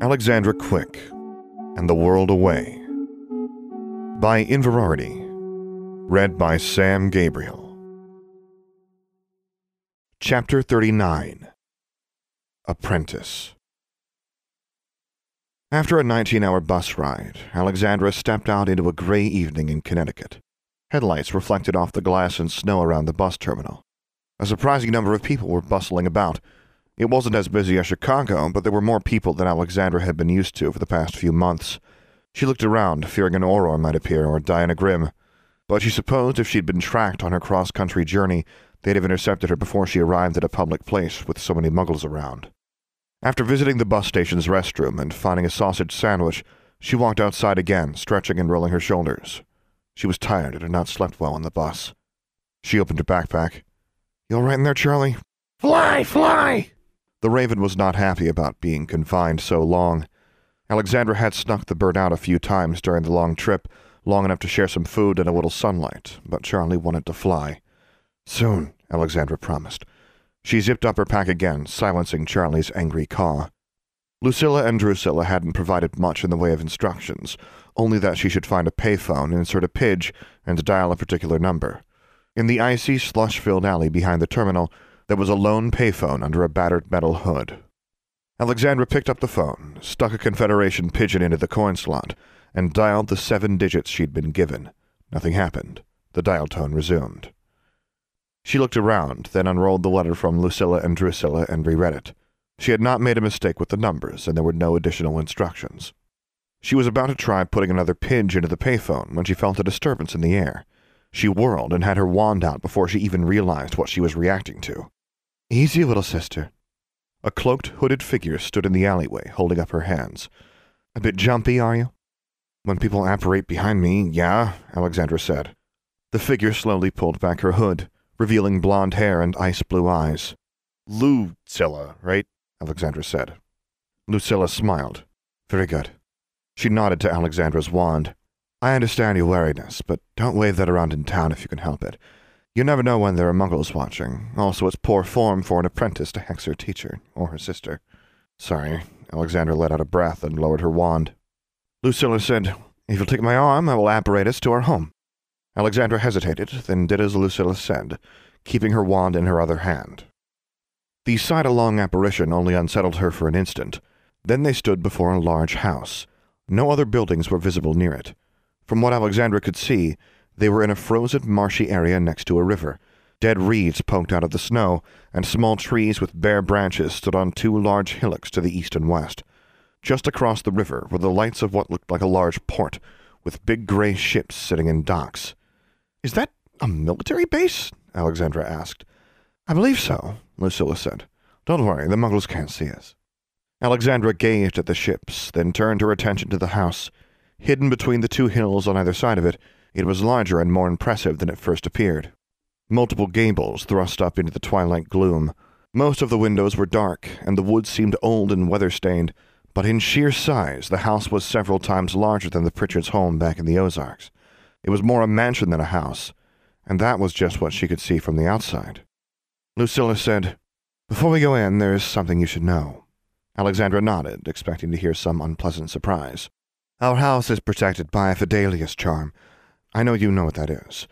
Alexandra Quick and the World Away by Inverarity. Read by Sam Gabriel. Chapter 39 Apprentice After a 19 hour bus ride, Alexandra stepped out into a gray evening in Connecticut. Headlights reflected off the glass and snow around the bus terminal. A surprising number of people were bustling about. It wasn't as busy as Chicago, but there were more people than Alexandra had been used to for the past few months. She looked around, fearing an Auror might appear or Diana Grimm. But she supposed if she'd been tracked on her cross country journey, they'd have intercepted her before she arrived at a public place with so many muggles around. After visiting the bus station's restroom and finding a sausage sandwich, she walked outside again, stretching and rolling her shoulders. She was tired and had not slept well on the bus. She opened her backpack. You all right in there, Charlie? Fly, fly! The raven was not happy about being confined so long. Alexandra had snuck the bird out a few times during the long trip, long enough to share some food and a little sunlight, but Charlie wanted to fly. Soon, Alexandra promised. She zipped up her pack again, silencing Charlie's angry caw. Lucilla and Drusilla hadn't provided much in the way of instructions, only that she should find a payphone, insert a pidge, and dial a particular number. In the icy, slush filled alley behind the terminal, there was a lone payphone under a battered metal hood. Alexandra picked up the phone, stuck a Confederation pigeon into the coin slot, and dialed the seven digits she'd been given. Nothing happened. The dial tone resumed. She looked around, then unrolled the letter from Lucilla and Drusilla and reread it. She had not made a mistake with the numbers, and there were no additional instructions. She was about to try putting another pidge into the payphone when she felt a disturbance in the air. She whirled and had her wand out before she even realized what she was reacting to. Easy, little sister. A cloaked, hooded figure stood in the alleyway, holding up her hands. A bit jumpy, are you? When people apparate behind me, yeah, Alexandra said. The figure slowly pulled back her hood, revealing blonde hair and ice blue eyes. Lucilla, right? Alexandra said. Lucilla smiled. Very good. She nodded to Alexandra's wand. I understand your wariness, but don't wave that around in town if you can help it. You never know when there are muggles watching. Also, it's poor form for an apprentice to hex her teacher, or her sister. Sorry. Alexandra let out a breath and lowered her wand. Lucilla said, If you'll take my arm, I will apparate us to our home. Alexandra hesitated, then did as Lucilla said, keeping her wand in her other hand. The side-along apparition only unsettled her for an instant. Then they stood before a large house. No other buildings were visible near it. From what Alexandra could see, they were in a frozen, marshy area next to a river. Dead reeds poked out of the snow, and small trees with bare branches stood on two large hillocks to the east and west. Just across the river were the lights of what looked like a large port, with big gray ships sitting in docks. Is that a military base? Alexandra asked. I believe so, Lucilla said. Don't worry, the Muggles can't see us. Alexandra gazed at the ships, then turned her attention to the house. Hidden between the two hills on either side of it, it was larger and more impressive than it first appeared. Multiple gables thrust up into the twilight gloom. Most of the windows were dark, and the wood seemed old and weather-stained, but in sheer size the house was several times larger than the Pritchards' home back in the Ozarks. It was more a mansion than a house, and that was just what she could see from the outside. Lucilla said, Before we go in, there is something you should know. Alexandra nodded, expecting to hear some unpleasant surprise. Our house is protected by a Fidelius charm. I know you know what that is.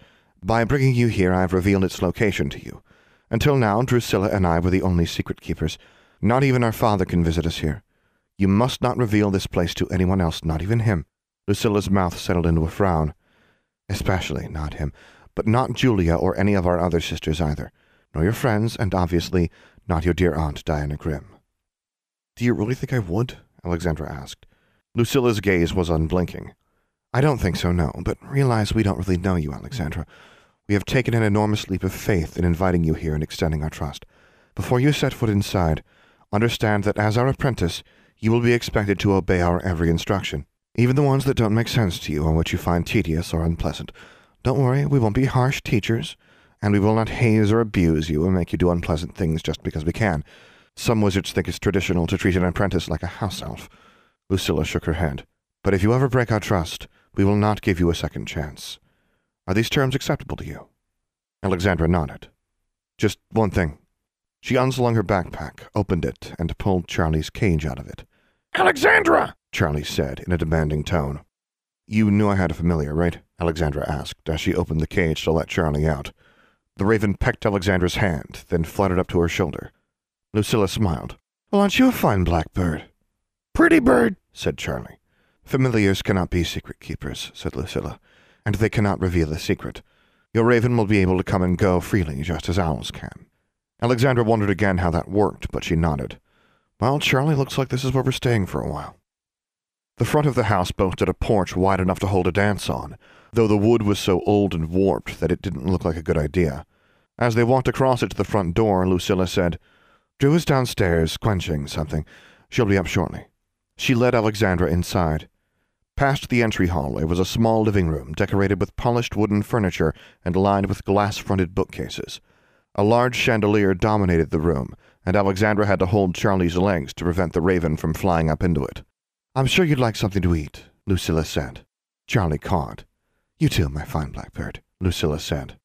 By bringing you here, I have revealed its location to you. Until now, Drusilla and I were the only secret keepers. Not even our father can visit us here. You must not reveal this place to anyone else, not even him. Lucilla's mouth settled into a frown. Especially not him, but not Julia or any of our other sisters either, nor your friends, and obviously not your dear aunt Diana Grimm. Do you really think I would? Alexandra asked. Lucilla's gaze was unblinking. I don't think so, no, but realize we don't really know you, Alexandra. We have taken an enormous leap of faith in inviting you here and extending our trust. Before you set foot inside, understand that as our apprentice, you will be expected to obey our every instruction, even the ones that don't make sense to you or which you find tedious or unpleasant. Don't worry, we won't be harsh teachers, and we will not haze or abuse you and make you do unpleasant things just because we can. Some wizards think it's traditional to treat an apprentice like a house elf. Lucilla shook her head. But if you ever break our trust, we will not give you a second chance. Are these terms acceptable to you? Alexandra nodded. Just one thing. She unslung her backpack, opened it, and pulled Charlie's cage out of it. Alexandra! Charlie said in a demanding tone. You knew I had a familiar, right? Alexandra asked as she opened the cage to let Charlie out. The raven pecked Alexandra's hand, then fluttered up to her shoulder. Lucilla smiled. Well, aren't you a fine blackbird? Pretty bird, said Charlie. Familiars cannot be secret keepers, said Lucilla, and they cannot reveal a secret. Your raven will be able to come and go freely, just as owls can. Alexandra wondered again how that worked, but she nodded. Well, Charlie, looks like this is where we're staying for a while. The front of the house boasted a porch wide enough to hold a dance on, though the wood was so old and warped that it didn't look like a good idea. As they walked across it to the front door, Lucilla said, Drew is downstairs, quenching something. She'll be up shortly. She led Alexandra inside. Past the entry hallway was a small living room decorated with polished wooden furniture and lined with glass fronted bookcases. A large chandelier dominated the room, and Alexandra had to hold Charlie's legs to prevent the raven from flying up into it. I'm sure you'd like something to eat, Lucilla said. Charlie cawed. You too, my fine blackbird, Lucilla said.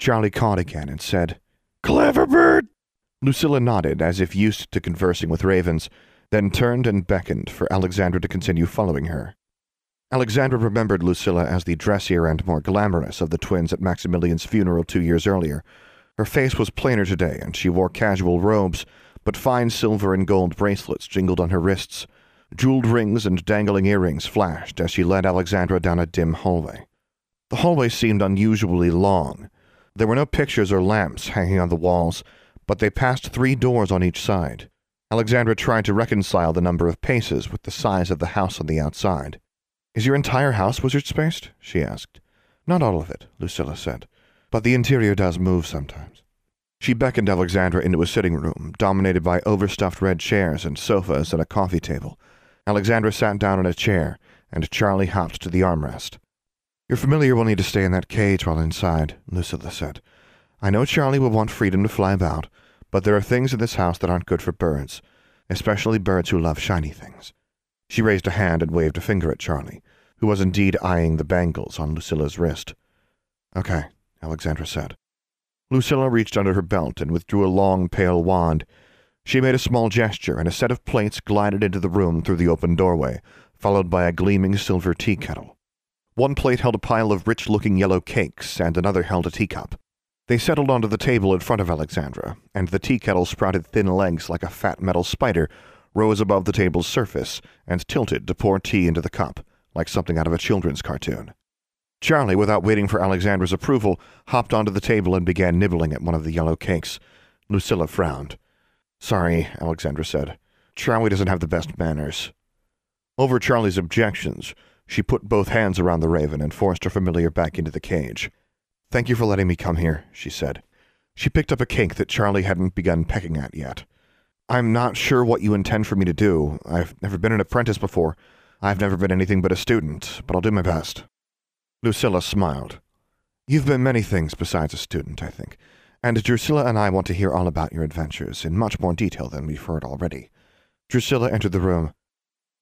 Charlie cawed again and said, Clever bird! Lucilla nodded as if used to conversing with ravens, then turned and beckoned for Alexandra to continue following her. Alexandra remembered Lucilla as the dressier and more glamorous of the twins at Maximilian's funeral two years earlier. Her face was plainer today, and she wore casual robes, but fine silver and gold bracelets jingled on her wrists. Jeweled rings and dangling earrings flashed as she led Alexandra down a dim hallway. The hallway seemed unusually long. There were no pictures or lamps hanging on the walls, but they passed three doors on each side. Alexandra tried to reconcile the number of paces with the size of the house on the outside. Is your entire house wizard spaced? she asked. Not all of it, Lucilla said, but the interior does move sometimes. She beckoned Alexandra into a sitting room dominated by overstuffed red chairs and sofas and a coffee table. Alexandra sat down in a chair, and Charlie hopped to the armrest. Your familiar will need to stay in that cage while inside, Lucilla said. I know Charlie will want freedom to fly about, but there are things in this house that aren't good for birds, especially birds who love shiny things. She raised a hand and waved a finger at Charlie, who was indeed eyeing the bangles on Lucilla's wrist. Okay, Alexandra said. Lucilla reached under her belt and withdrew a long, pale wand she made a small gesture, and a set of plates glided into the room through the open doorway, followed by a gleaming silver tea kettle. One plate held a pile of rich looking yellow cakes, and another held a teacup. They settled onto the table in front of Alexandra, and the tea kettle sprouted thin legs like a fat metal spider, rose above the table's surface, and tilted to pour tea into the cup, like something out of a children's cartoon. Charlie, without waiting for Alexandra's approval, hopped onto the table and began nibbling at one of the yellow cakes. Lucilla frowned. Sorry, Alexandra said. Charlie doesn't have the best manners. Over Charlie's objections, she put both hands around the raven and forced her familiar back into the cage. Thank you for letting me come here, she said. She picked up a cake that Charlie hadn't begun pecking at yet. I'm not sure what you intend for me to do. I've never been an apprentice before. I've never been anything but a student, but I'll do my best. Lucilla smiled. You've been many things besides a student, I think and Drusilla and I want to hear all about your adventures in much more detail than we've heard already. Drusilla entered the room.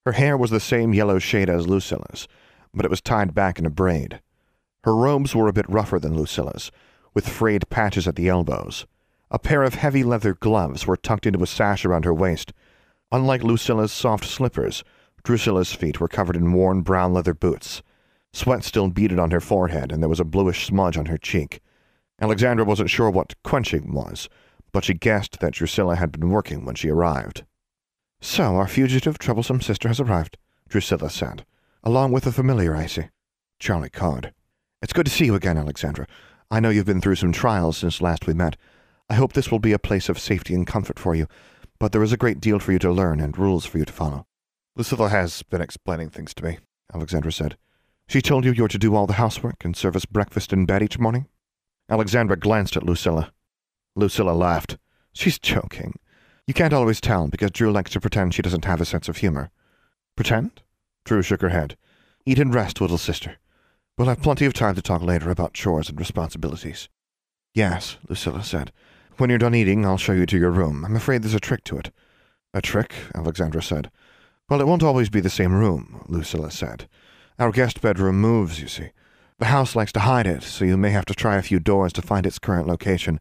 Her hair was the same yellow shade as Lucilla's, but it was tied back in a braid. Her robes were a bit rougher than Lucilla's, with frayed patches at the elbows. A pair of heavy leather gloves were tucked into a sash around her waist. Unlike Lucilla's soft slippers, Drusilla's feet were covered in worn brown leather boots. Sweat still beaded on her forehead, and there was a bluish smudge on her cheek. Alexandra wasn't sure what quenching was, but she guessed that Drusilla had been working when she arrived. So our fugitive, troublesome sister has arrived, Drusilla said, along with a familiar, I see. Charlie cawed. It's good to see you again, Alexandra. I know you've been through some trials since last we met. I hope this will be a place of safety and comfort for you, but there is a great deal for you to learn and rules for you to follow. Lucilla has been explaining things to me, Alexandra said. She told you you're to do all the housework and serve us breakfast in bed each morning? Alexandra glanced at Lucilla. Lucilla laughed. She's joking. You can't always tell because Drew likes to pretend she doesn't have a sense of humor. Pretend? Drew shook her head. Eat and rest, little sister. We'll have plenty of time to talk later about chores and responsibilities. Yes, Lucilla said. When you're done eating, I'll show you to your room. I'm afraid there's a trick to it. A trick? Alexandra said. Well, it won't always be the same room, Lucilla said. Our guest bedroom moves, you see. The house likes to hide it, so you may have to try a few doors to find its current location.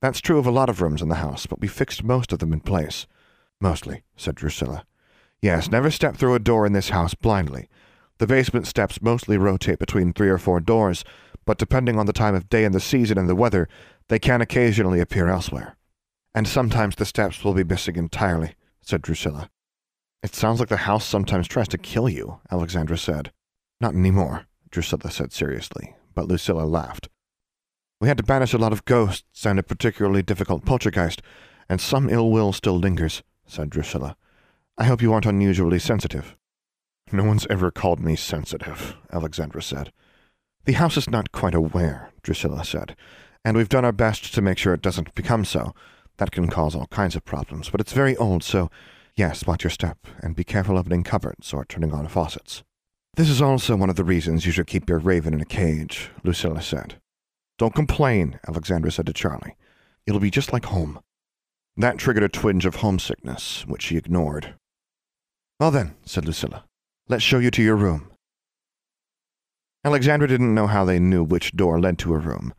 That's true of a lot of rooms in the house, but we fixed most of them in place. Mostly, said Drusilla. Yes, never step through a door in this house blindly. The basement steps mostly rotate between three or four doors, but depending on the time of day and the season and the weather, they can occasionally appear elsewhere. And sometimes the steps will be missing entirely, said Drusilla. It sounds like the house sometimes tries to kill you, Alexandra said. Not anymore, Drusilla said seriously, but Lucilla laughed. We had to banish a lot of ghosts and a particularly difficult poltergeist, and some ill will still lingers, said Drusilla. I hope you aren't unusually sensitive. No one's ever called me sensitive, Alexandra said. The house is not quite aware, Drusilla said, and we've done our best to make sure it doesn't become so. That can cause all kinds of problems, but it's very old, so yes, watch your step, and be careful opening cupboards or turning on faucets. This is also one of the reasons you should keep your raven in a cage, Lucilla said. Don't complain, Alexandra said to Charlie. It'll be just like home. That triggered a twinge of homesickness, which she ignored. Well then, said Lucilla, let's show you to your room. Alexandra didn't know how they knew which door led to her room,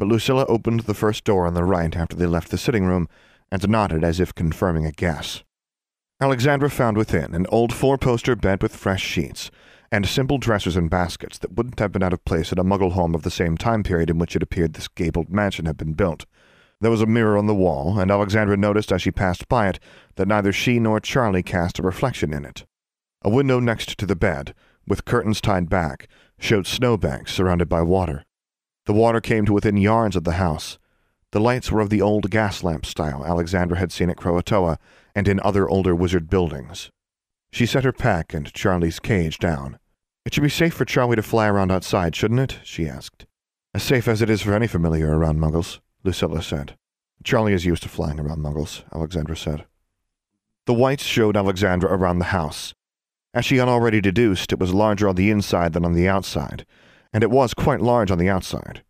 but Lucilla opened the first door on the right after they left the sitting room and nodded as if confirming a guess. Alexandra found within an old four-poster bed with fresh sheets, and simple dressers and baskets that wouldn't have been out of place in a muggle home of the same time period in which it appeared this gabled mansion had been built. There was a mirror on the wall, and Alexandra noticed as she passed by it that neither she nor Charlie cast a reflection in it. A window next to the bed, with curtains tied back, showed snowbanks surrounded by water. The water came to within yards of the house. The lights were of the old gas lamp style Alexandra had seen at Croatoa and in other older wizard buildings. She set her pack and Charlie's cage down. It should be safe for Charlie to fly around outside, shouldn't it? she asked. As safe as it is for any familiar around muggles, Lucilla said. Charlie is used to flying around muggles, Alexandra said. The Whites showed Alexandra around the house. As she had already deduced, it was larger on the inside than on the outside, and it was quite large on the outside.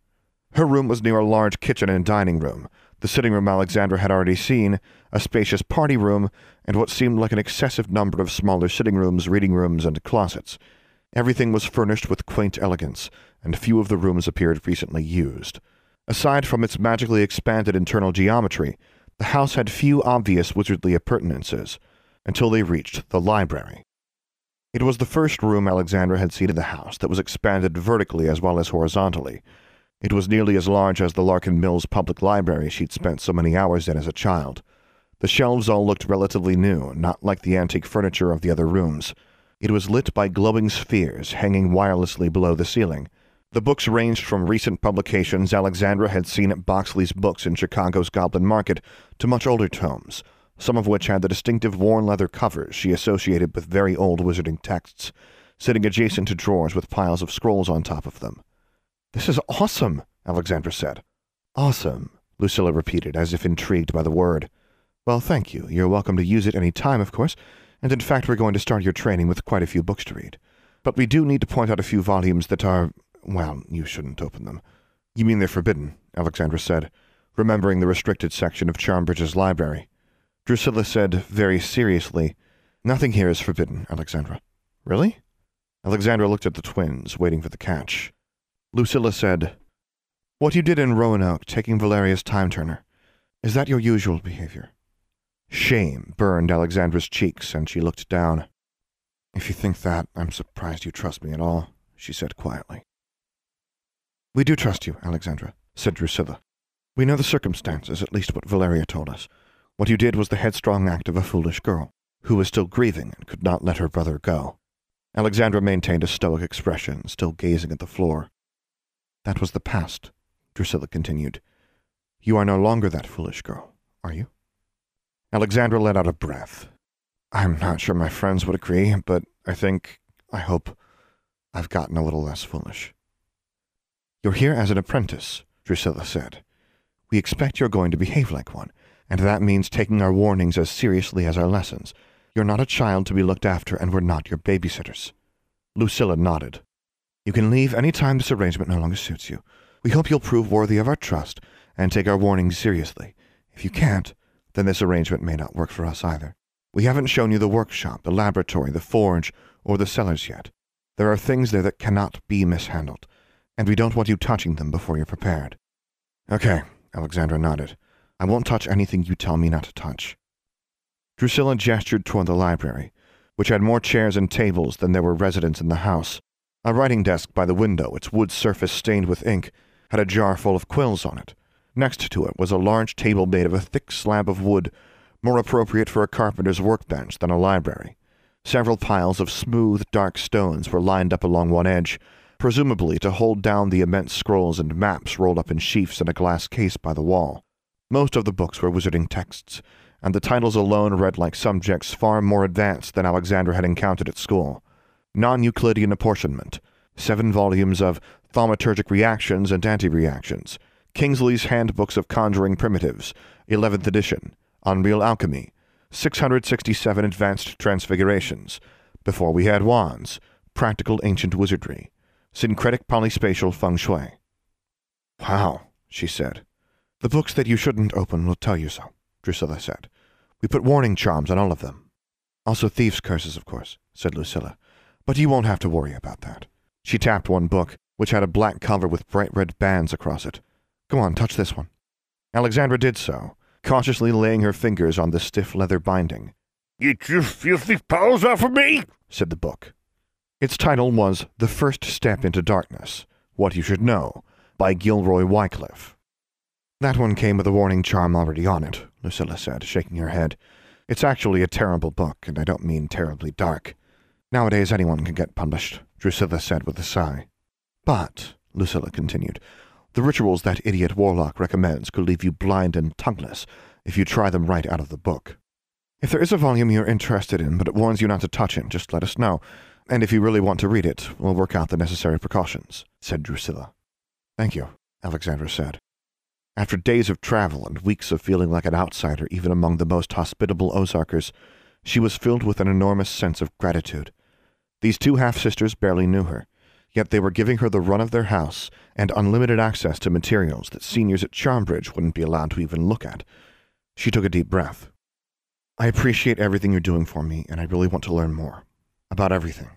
Her room was near a large kitchen and dining room, the sitting room Alexandra had already seen, a spacious party room, and what seemed like an excessive number of smaller sitting rooms, reading rooms, and closets. Everything was furnished with quaint elegance, and few of the rooms appeared recently used. Aside from its magically expanded internal geometry, the house had few obvious wizardly appurtenances, until they reached the library. It was the first room Alexandra had seen in the house that was expanded vertically as well as horizontally, it was nearly as large as the Larkin Mills Public Library she'd spent so many hours in as a child. The shelves all looked relatively new, not like the antique furniture of the other rooms. It was lit by glowing spheres hanging wirelessly below the ceiling. The books ranged from recent publications Alexandra had seen at Boxley's Books in Chicago's Goblin Market to much older tomes, some of which had the distinctive worn leather covers she associated with very old wizarding texts, sitting adjacent to drawers with piles of scrolls on top of them. This is awesome, Alexandra said. Awesome, Lucilla repeated, as if intrigued by the word. Well, thank you. You're welcome to use it any time, of course, and in fact we're going to start your training with quite a few books to read. But we do need to point out a few volumes that are, well, you shouldn't open them. You mean they're forbidden, Alexandra said, remembering the restricted section of Charmbridge's library. Drusilla said very seriously, Nothing here is forbidden, Alexandra. Really? Alexandra looked at the twins, waiting for the catch. Lucilla said, What you did in Roanoke, taking Valeria's time turner, is that your usual behavior? Shame burned Alexandra's cheeks, and she looked down. If you think that, I'm surprised you trust me at all, she said quietly. We do trust you, Alexandra, said Drusilla. We know the circumstances, at least what Valeria told us. What you did was the headstrong act of a foolish girl, who was still grieving and could not let her brother go. Alexandra maintained a stoic expression, still gazing at the floor. That was the past, Drusilla continued. You are no longer that foolish girl, are you? Alexandra let out a breath. I'm not sure my friends would agree, but I think, I hope, I've gotten a little less foolish. You're here as an apprentice, Drusilla said. We expect you're going to behave like one, and that means taking our warnings as seriously as our lessons. You're not a child to be looked after, and we're not your babysitters. Lucilla nodded. You can leave any time this arrangement no longer suits you. We hope you'll prove worthy of our trust and take our warnings seriously. If you can't, then this arrangement may not work for us either. We haven't shown you the workshop, the laboratory, the forge, or the cellars yet. There are things there that cannot be mishandled, and we don't want you touching them before you're prepared. Okay, Alexandra nodded. I won't touch anything you tell me not to touch. Drusilla gestured toward the library. which had more chairs and tables than there were residents in the house. A writing desk by the window, its wood surface stained with ink, had a jar full of quills on it. Next to it was a large table made of a thick slab of wood, more appropriate for a carpenter's workbench than a library. Several piles of smooth, dark stones were lined up along one edge, presumably to hold down the immense scrolls and maps rolled up in sheafs in a glass case by the wall. Most of the books were wizarding texts, and the titles alone read like subjects far more advanced than Alexandra had encountered at school. Non Euclidean apportionment, seven volumes of thaumaturgic reactions and anti-reactions, Kingsley's Handbooks of Conjuring Primitives, 11th edition, Unreal Alchemy, 667 Advanced Transfigurations, Before We Had Wands, Practical Ancient Wizardry, Syncretic Polyspatial Feng Shui. Wow, she said. The books that you shouldn't open will tell you so, Drusilla said. We put warning charms on all of them. Also thieves' curses, of course, said Lucilla. But you won't have to worry about that. She tapped one book, which had a black cover with bright red bands across it. Come on, touch this one. Alexandra did so, cautiously laying her fingers on the stiff leather binding. Get your filthy paws off of me! said the book. Its title was The First Step into Darkness What You Should Know by Gilroy Wycliffe. That one came with a warning charm already on it, Lucilla said, shaking her head. It's actually a terrible book, and I don't mean terribly dark. Nowadays anyone can get punished, Drusilla said with a sigh. But, Lucilla continued, the rituals that idiot warlock recommends could leave you blind and tongueless if you try them right out of the book. If there is a volume you're interested in, but it warns you not to touch it, just let us know. And if you really want to read it, we'll work out the necessary precautions, said Drusilla. Thank you, Alexandra said. After days of travel and weeks of feeling like an outsider even among the most hospitable Ozarkers, she was filled with an enormous sense of gratitude. These two half-sisters barely knew her, yet they were giving her the run of their house and unlimited access to materials that seniors at Charmbridge wouldn't be allowed to even look at. She took a deep breath. I appreciate everything you're doing for me, and I really want to learn more. About everything.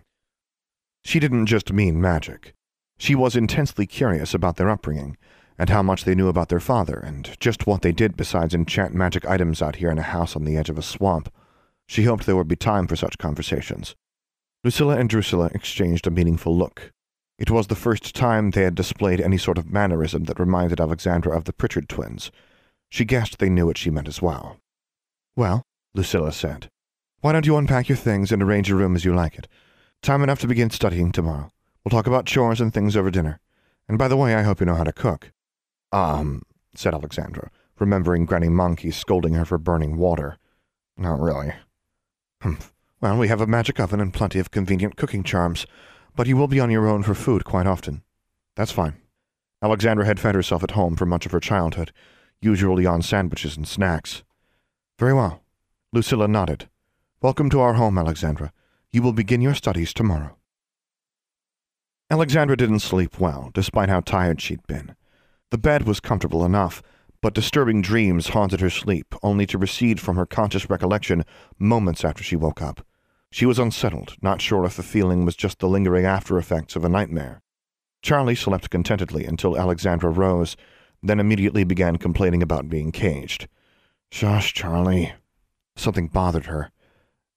She didn't just mean magic. She was intensely curious about their upbringing, and how much they knew about their father, and just what they did besides enchant magic items out here in a house on the edge of a swamp. She hoped there would be time for such conversations. Lucilla and Drusilla exchanged a meaningful look. It was the first time they had displayed any sort of mannerism that reminded Alexandra of the Pritchard twins. She guessed they knew what she meant as well. Well, Lucilla said, why don't you unpack your things and arrange your room as you like it? Time enough to begin studying tomorrow. We'll talk about chores and things over dinner. And by the way, I hope you know how to cook. Um, said Alexandra, remembering Granny Monkey scolding her for burning water. Not really. Humph. Well, we have a magic oven and plenty of convenient cooking charms, but you will be on your own for food quite often. That's fine. Alexandra had fed herself at home for much of her childhood, usually on sandwiches and snacks. Very well. Lucilla nodded. Welcome to our home, Alexandra. You will begin your studies tomorrow. Alexandra didn't sleep well, despite how tired she'd been. The bed was comfortable enough, but disturbing dreams haunted her sleep, only to recede from her conscious recollection moments after she woke up. She was unsettled, not sure if the feeling was just the lingering after effects of a nightmare. Charlie slept contentedly until Alexandra rose, then immediately began complaining about being caged. Shush, Charlie. Something bothered her.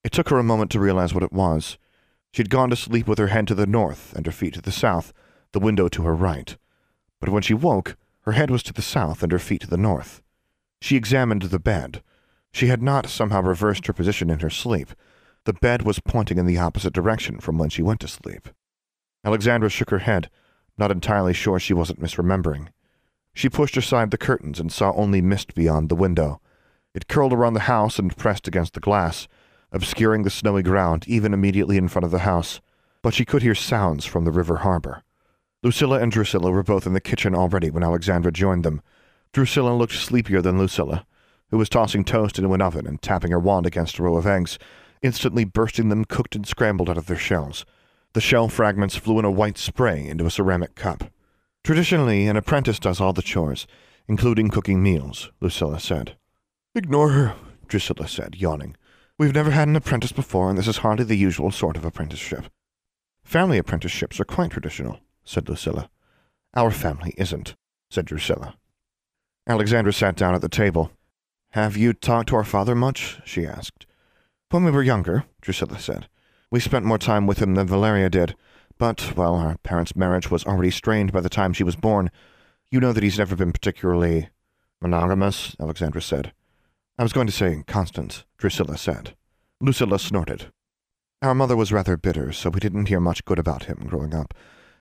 It took her a moment to realize what it was. She'd gone to sleep with her head to the north and her feet to the south, the window to her right. But when she woke, her head was to the south and her feet to the north. She examined the bed. She had not somehow reversed her position in her sleep. The bed was pointing in the opposite direction from when she went to sleep. Alexandra shook her head, not entirely sure she wasn't misremembering. She pushed aside the curtains and saw only mist beyond the window. It curled around the house and pressed against the glass, obscuring the snowy ground even immediately in front of the house, but she could hear sounds from the river harbor. Lucilla and Drusilla were both in the kitchen already when Alexandra joined them. Drusilla looked sleepier than Lucilla, who was tossing toast into an oven and tapping her wand against a row of eggs, instantly bursting them cooked and scrambled out of their shells. The shell fragments flew in a white spray into a ceramic cup. Traditionally, an apprentice does all the chores, including cooking meals, Lucilla said. Ignore her, Drusilla said, yawning. We've never had an apprentice before, and this is hardly the usual sort of apprenticeship. Family apprenticeships are quite traditional, said Lucilla. Our family isn't, said Drusilla. Alexandra sat down at the table. Have you talked to our father much? she asked. When we were younger, Drusilla said. We spent more time with him than Valeria did, but, well, our parents' marriage was already strained by the time she was born. You know that he's never been particularly monogamous, Alexandra said. I was going to say constant, Drusilla said. Lucilla snorted. Our mother was rather bitter, so we didn't hear much good about him growing up.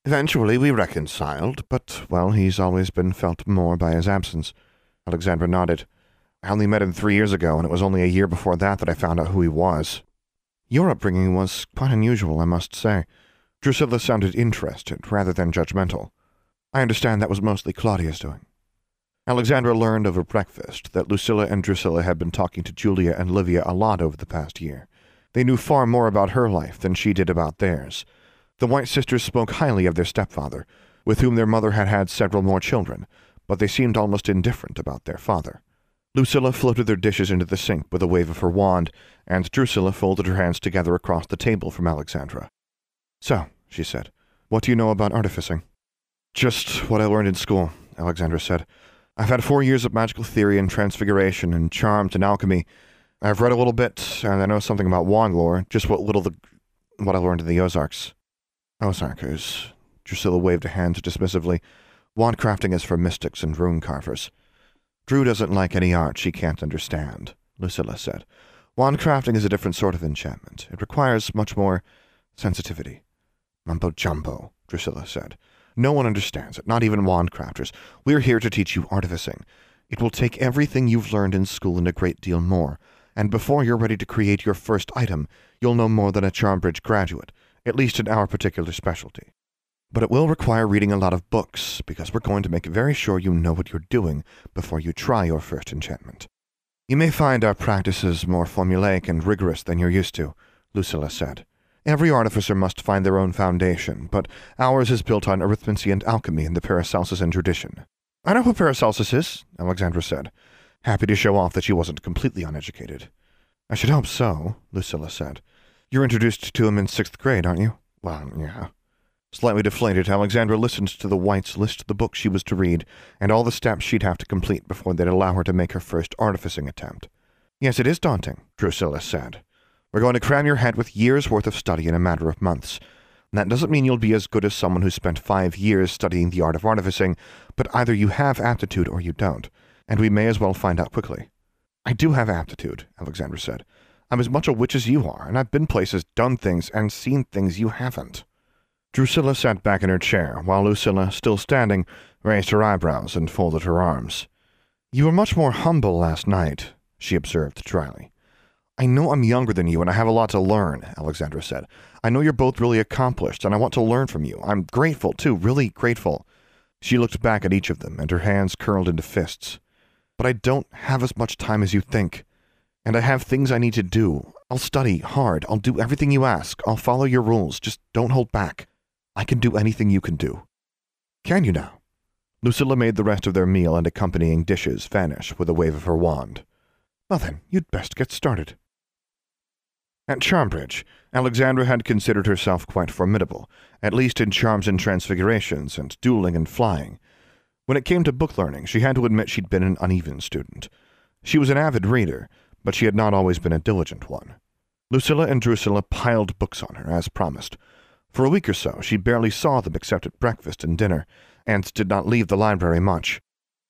Eventually we reconciled, but, well, he's always been felt more by his absence. Alexandra nodded. I only met him three years ago, and it was only a year before that that I found out who he was. Your upbringing was quite unusual, I must say. Drusilla sounded interested rather than judgmental. I understand that was mostly Claudia's doing. Alexandra learned over breakfast that Lucilla and Drusilla had been talking to Julia and Livia a lot over the past year. They knew far more about her life than she did about theirs. The White sisters spoke highly of their stepfather, with whom their mother had had several more children, but they seemed almost indifferent about their father. Lucilla floated their dishes into the sink with a wave of her wand, and Drusilla folded her hands together across the table from Alexandra. So, she said, what do you know about artificing? Just what I learned in school, Alexandra said. I've had four years of magical theory and transfiguration and charms and alchemy. I've read a little bit, and I know something about wand lore, just what little the what I learned in the Ozarks. Oh, Ozarkers. Drusilla waved a hand dismissively. Wand crafting is for mystics and rune carvers. Drew doesn't like any art she can't understand, Lucilla said. Wand crafting is a different sort of enchantment. It requires much more sensitivity. Mumbo jumbo, Drusilla said. No one understands it, not even wand crafters. We're here to teach you artificing. It will take everything you've learned in school and a great deal more, and before you're ready to create your first item, you'll know more than a Charmbridge graduate, at least in our particular specialty. But it will require reading a lot of books, because we're going to make very sure you know what you're doing before you try your first enchantment. You may find our practices more formulaic and rigorous than you're used to, Lucilla said. Every artificer must find their own foundation, but ours is built on arithmancy and alchemy in the Paracelsian tradition. I know who Paracelsus is, Alexandra said, happy to show off that she wasn't completely uneducated. I should hope so, Lucilla said. You're introduced to him in sixth grade, aren't you? Well, yeah. Slightly deflated, Alexandra listened to the Whites list the book she was to read and all the steps she'd have to complete before they'd allow her to make her first artificing attempt. Yes, it is daunting, Drusilla said. We're going to cram your head with years' worth of study in a matter of months. That doesn't mean you'll be as good as someone who spent five years studying the art of artificing, but either you have aptitude or you don't, and we may as well find out quickly. I do have aptitude, Alexandra said. I'm as much a witch as you are, and I've been places, done things, and seen things you haven't. Drusilla sat back in her chair, while Lucilla, still standing, raised her eyebrows and folded her arms. You were much more humble last night, she observed dryly. I know I'm younger than you and I have a lot to learn, Alexandra said. I know you're both really accomplished and I want to learn from you. I'm grateful, too, really grateful. She looked back at each of them and her hands curled into fists. But I don't have as much time as you think. And I have things I need to do. I'll study hard. I'll do everything you ask. I'll follow your rules. Just don't hold back. I can do anything you can do. Can you now? Lucilla made the rest of their meal and accompanying dishes vanish with a wave of her wand. Well then, you'd best get started. At Charmbridge, Alexandra had considered herself quite formidable, at least in charms and transfigurations, and dueling and flying. When it came to book learning, she had to admit she'd been an uneven student. She was an avid reader, but she had not always been a diligent one. Lucilla and Drusilla piled books on her, as promised. For a week or so, she barely saw them except at breakfast and dinner, and did not leave the library much.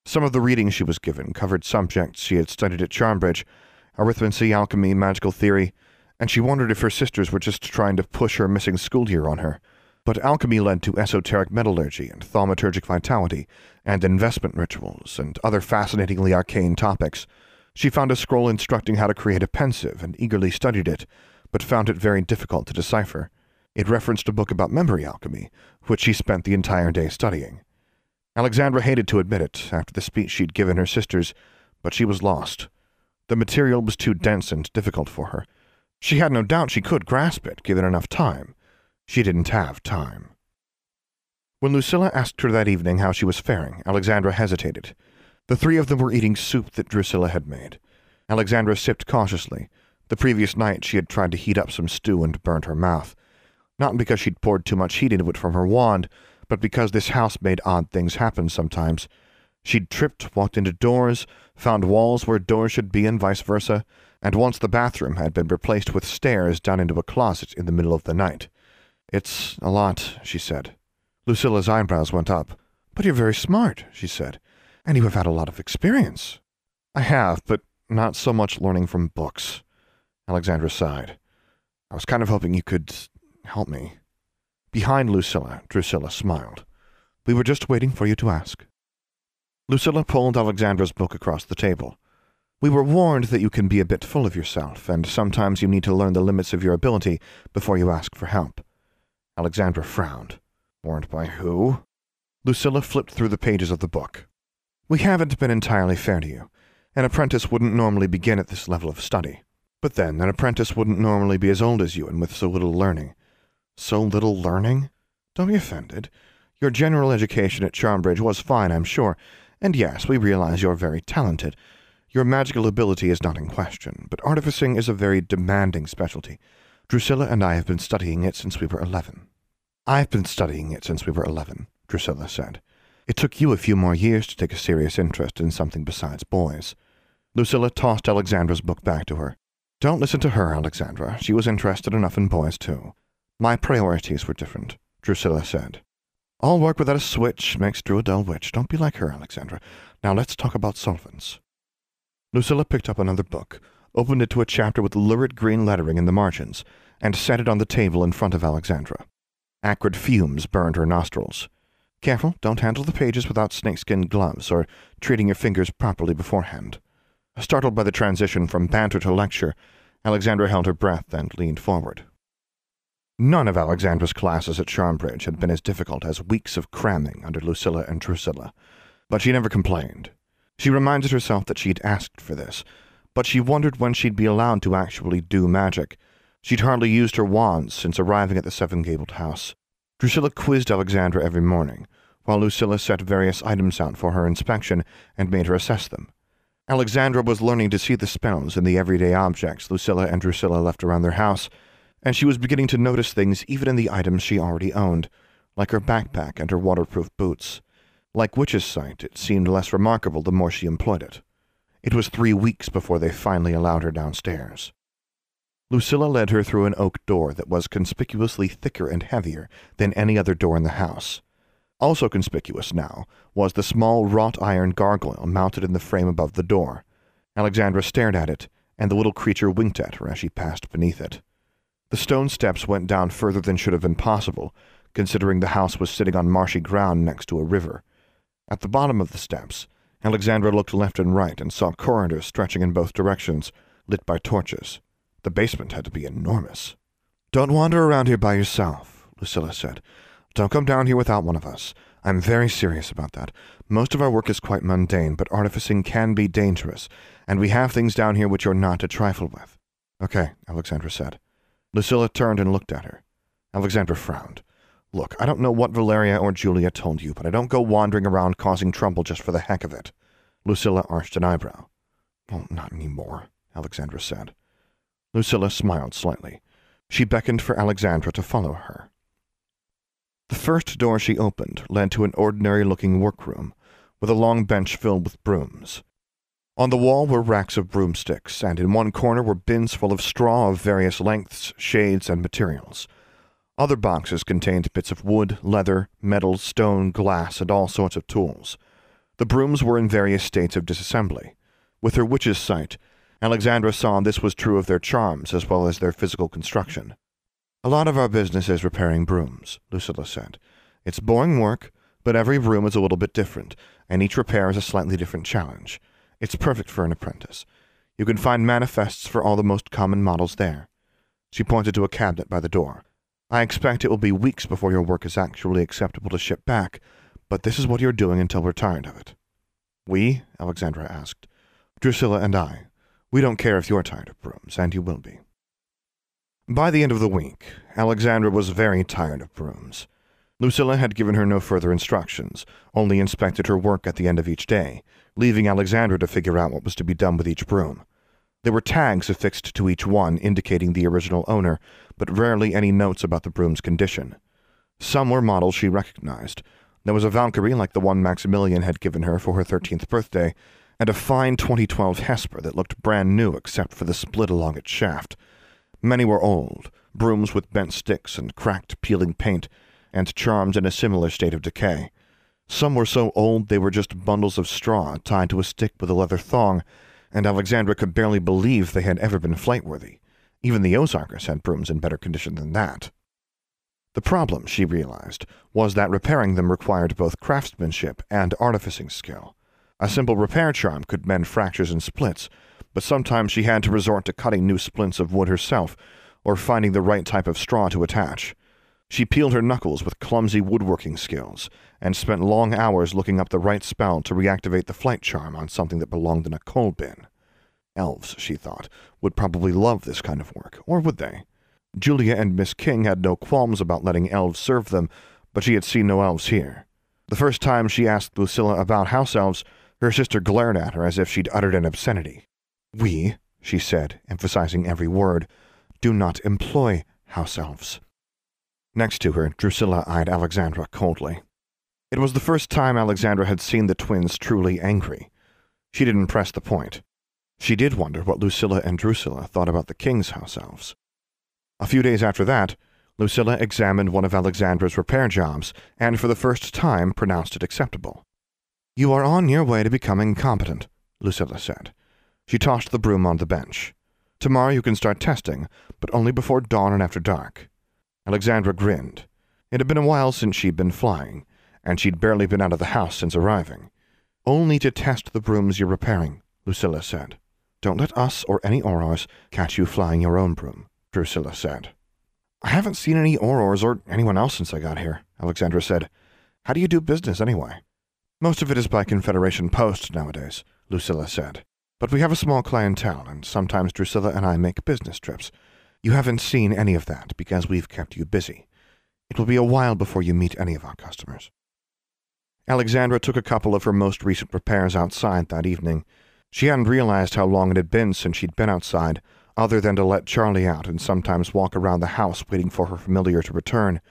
Some of the reading she was given covered subjects she had studied at Charmbridge arithmancy, alchemy, magical theory, and she wondered if her sisters were just trying to push her missing school year on her. But alchemy led to esoteric metallurgy and thaumaturgic vitality, and investment rituals, and other fascinatingly arcane topics. She found a scroll instructing how to create a pensieve and eagerly studied it, but found it very difficult to decipher. It referenced a book about memory alchemy, which she spent the entire day studying. Alexandra hated to admit it after the speech she'd given her sisters, but she was lost. The material was too dense and difficult for her, she had no doubt she could grasp it, given enough time. She didn't have time. When Lucilla asked her that evening how she was faring, Alexandra hesitated. The three of them were eating soup that Drusilla had made. Alexandra sipped cautiously. The previous night she had tried to heat up some stew and burned her mouth. Not because she'd poured too much heat into it from her wand, but because this house made odd things happen sometimes. She'd tripped, walked into doors, found walls where doors should be, and vice versa, and once the bathroom had been replaced with stairs down into a closet in the middle of the night. It's a lot, she said. Lucilla's eyebrows went up. But you're very smart, she said, and you have had a lot of experience. I have, but not so much learning from books. Alexandra sighed. I was kind of hoping you could help me. Behind Lucilla, Drusilla smiled. We were just waiting for you to ask. Lucilla pulled Alexandra's book across the table. We were warned that you can be a bit full of yourself, and sometimes you need to learn the limits of your ability before you ask for help. Alexandra frowned. Warned by who? Lucilla flipped through the pages of the book. We haven't been entirely fair to you. An apprentice wouldn't normally begin at this level of study. But then, an apprentice wouldn't normally be as old as you and with so little learning. So little learning? Don't be offended. Your general education at Charmbridge was fine, I'm sure, and yes, we realize you're very talented. Your magical ability is not in question, but artificing is a very demanding specialty. Drusilla and I have been studying it since we were eleven. I've been studying it since we were eleven, Drusilla said. It took you a few more years to take a serious interest in something besides boys. Lucilla tossed Alexandra's book back to her. Don't listen to her, Alexandra. She was interested enough in boys, too. My priorities were different, Drusilla said. All work without a switch makes Drew a dull witch. Don't be like her, Alexandra. Now let's talk about solvents. Lucilla picked up another book, opened it to a chapter with lurid green lettering in the margins, and set it on the table in front of Alexandra. Acrid fumes burned her nostrils. Careful, don't handle the pages without snakeskin gloves or treating your fingers properly beforehand. Startled by the transition from banter to lecture, Alexandra held her breath and leaned forward. None of Alexandra's classes at Charmbridge had been as difficult as weeks of cramming under Lucilla and Drusilla, but she never complained. She reminded herself that she'd asked for this, but she wondered when she'd be allowed to actually do magic. She'd hardly used her wands since arriving at the Seven Gabled house. Drusilla quizzed Alexandra every morning, while Lucilla set various items out for her inspection and made her assess them. Alexandra was learning to see the spells in the everyday objects Lucilla and Drusilla left around their house, and she was beginning to notice things even in the items she already owned, like her backpack and her waterproof boots. Like Witch's Sight, it seemed less remarkable the more she employed it. It was three weeks before they finally allowed her downstairs. Lucilla led her through an oak door that was conspicuously thicker and heavier than any other door in the house. Also conspicuous now was the small wrought iron gargoyle mounted in the frame above the door. Alexandra stared at it, and the little creature winked at her as she passed beneath it. The stone steps went down further than should have been possible, considering the house was sitting on marshy ground next to a river. At the bottom of the steps, Alexandra looked left and right and saw corridors stretching in both directions, lit by torches. The basement had to be enormous. Don't wander around here by yourself, Lucilla said. Don't come down here without one of us. I'm very serious about that. Most of our work is quite mundane, but artificing can be dangerous, and we have things down here which you're not to trifle with. Okay, Alexandra said. Lucilla turned and looked at her. Alexandra frowned. Look, I don't know what Valeria or Julia told you, but I don't go wandering around causing trouble just for the heck of it. Lucilla arched an eyebrow. Well, not any more, Alexandra said. Lucilla smiled slightly. She beckoned for Alexandra to follow her. The first door she opened led to an ordinary-looking workroom, with a long bench filled with brooms. On the wall were racks of broomsticks, and in one corner were bins full of straw of various lengths, shades, and materials. Other boxes contained bits of wood, leather, metal, stone, glass, and all sorts of tools. The brooms were in various states of disassembly. With her witch's sight, Alexandra saw this was true of their charms as well as their physical construction. A lot of our business is repairing brooms, Lucilla said. It's boring work, but every broom is a little bit different, and each repair is a slightly different challenge. It's perfect for an apprentice. You can find manifests for all the most common models there. She pointed to a cabinet by the door. I expect it will be weeks before your work is actually acceptable to ship back, but this is what you're doing until we're tired of it. We? Alexandra asked. Drusilla and I. We don't care if you're tired of brooms, and you will be. By the end of the week, Alexandra was very tired of brooms. Lucilla had given her no further instructions, only inspected her work at the end of each day, leaving Alexandra to figure out what was to be done with each broom. There were tags affixed to each one indicating the original owner, but rarely any notes about the broom's condition. Some were models she recognized, There was a Valkyrie like the one Maximilian had given her for her 13th birthday, and a fine 2012 Hesper that looked brand new except for the split along its shaft. Many were old, brooms with bent sticks and cracked, peeling paint, and charms in a similar state of decay. Some were so old they were just bundles of straw tied to a stick with a leather thong, and Alexandra could barely believe they had ever been flightworthy. Even the Ozarkers had brooms in better condition than that. The problem, she realized, was that repairing them required both craftsmanship and artificing skill. A simple repair charm could mend fractures and splits, but sometimes she had to resort to cutting new splints of wood herself, or finding the right type of straw to attach. She peeled her knuckles with clumsy woodworking skills, and spent long hours looking up the right spell to reactivate the flight charm on something that belonged in a coal bin. Elves, she thought, would probably love this kind of work, or would they? Julia and Miss King had no qualms about letting elves serve them, but she had seen no elves here. The first time she asked Lucilla about house elves, her sister glared at her as if she'd uttered an obscenity. We, she said, emphasizing every word, do not employ house elves. Next to her, Drusilla eyed Alexandra coldly. It was the first time Alexandra had seen the twins truly angry. She didn't press the point. She did wonder what Lucilla and Drusilla thought about the king's house elves. A few days after that, Lucilla examined one of Alexandra's repair jobs and for the first time pronounced it acceptable. You are on your way to becoming competent, Lucilla said. She tossed the broom on the bench. Tomorrow you can start testing, but only before dawn and after dark. Alexandra grinned. It had been a while since she'd been flying, and she'd barely been out of the house since arriving. Only to test the brooms you're repairing, Lucilla said. Don't let us or any Aurors catch you flying your own broom, Drusilla said. I haven't seen any Aurors or anyone else since I got here, Alexandra said. How do you do business anyway? Most of it is by Confederation post nowadays, Lucilla said. But we have a small clientele, and sometimes Drusilla and I make business trips. You haven't seen any of that because we've kept you busy. It will be a while before you meet any of our customers. Alexandra took a couple of her most recent repairs outside that evening. She hadn't realized how long it had been since she'd been outside, other than to let Charlie out and sometimes walk around the house waiting for her familiar to return.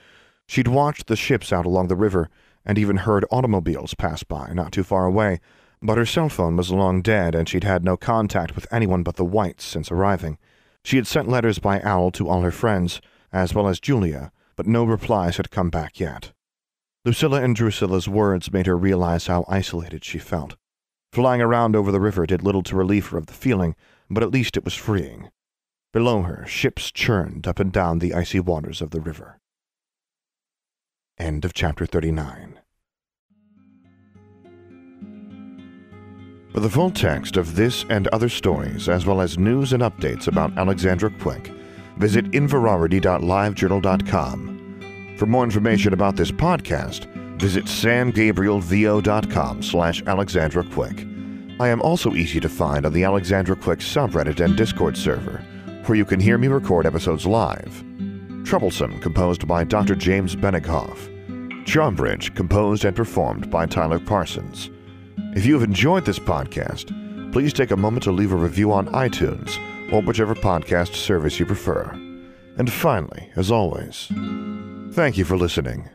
She'd watched the ships out along the river and even heard automobiles pass by not too far away, but her cell phone was long dead and she'd had no contact with anyone but the Whites since arriving. She had sent letters by owl to all her friends, as well as Julia, but no replies had come back yet. Lucilla and Drusilla's words made her realize how isolated she felt. Flying around over the river did little to relieve her of the feeling, but at least it was freeing. Below her, ships churned up and down the icy waters of the river. End of chapter 39. For the full text of this and other stories, as well as news and updates about Alexandra Quick, visit inverarity.livejournal.com. For more information about this podcast, visit samgabrielvo.com slash Alexandra Quick. I am also easy to find on the Alexandra Quick subreddit and Discord server, where you can hear me record episodes live. Troublesome, composed by Dr. James Benighoff. Charmbridge, composed and performed by Tyler Parsons. If you have enjoyed this podcast, please take a moment to leave a review on iTunes or whichever podcast service you prefer. And finally, as always, thank you for listening.